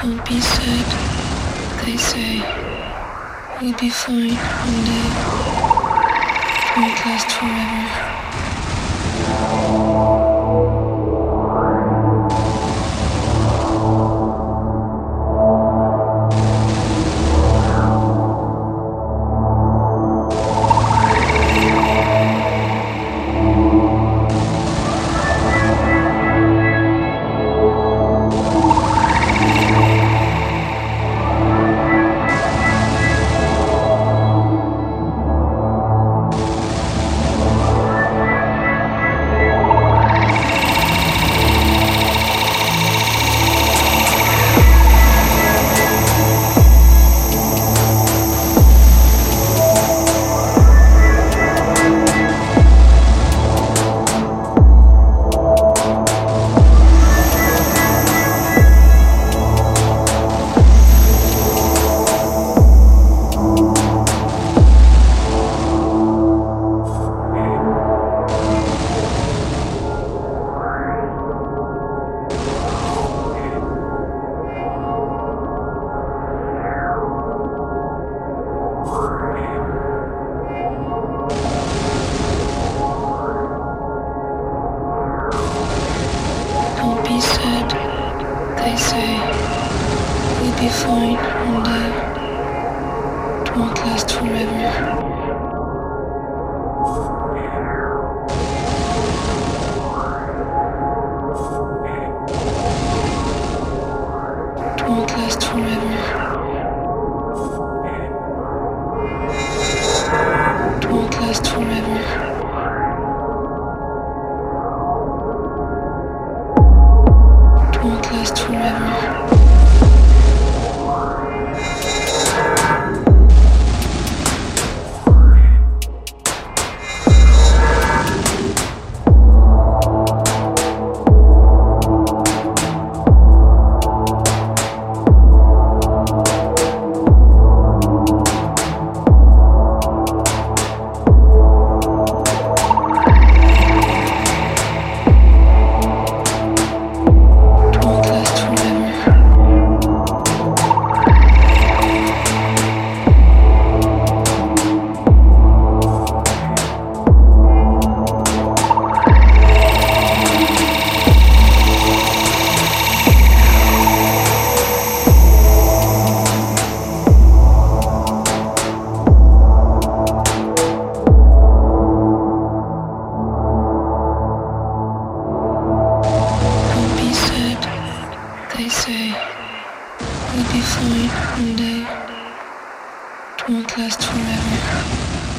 Don't be sad, they say. We'll be fine one day. Won't last forever. Sad, they say. we'll be fine one day. Last they say. we'll be fine one day. It won't last forever.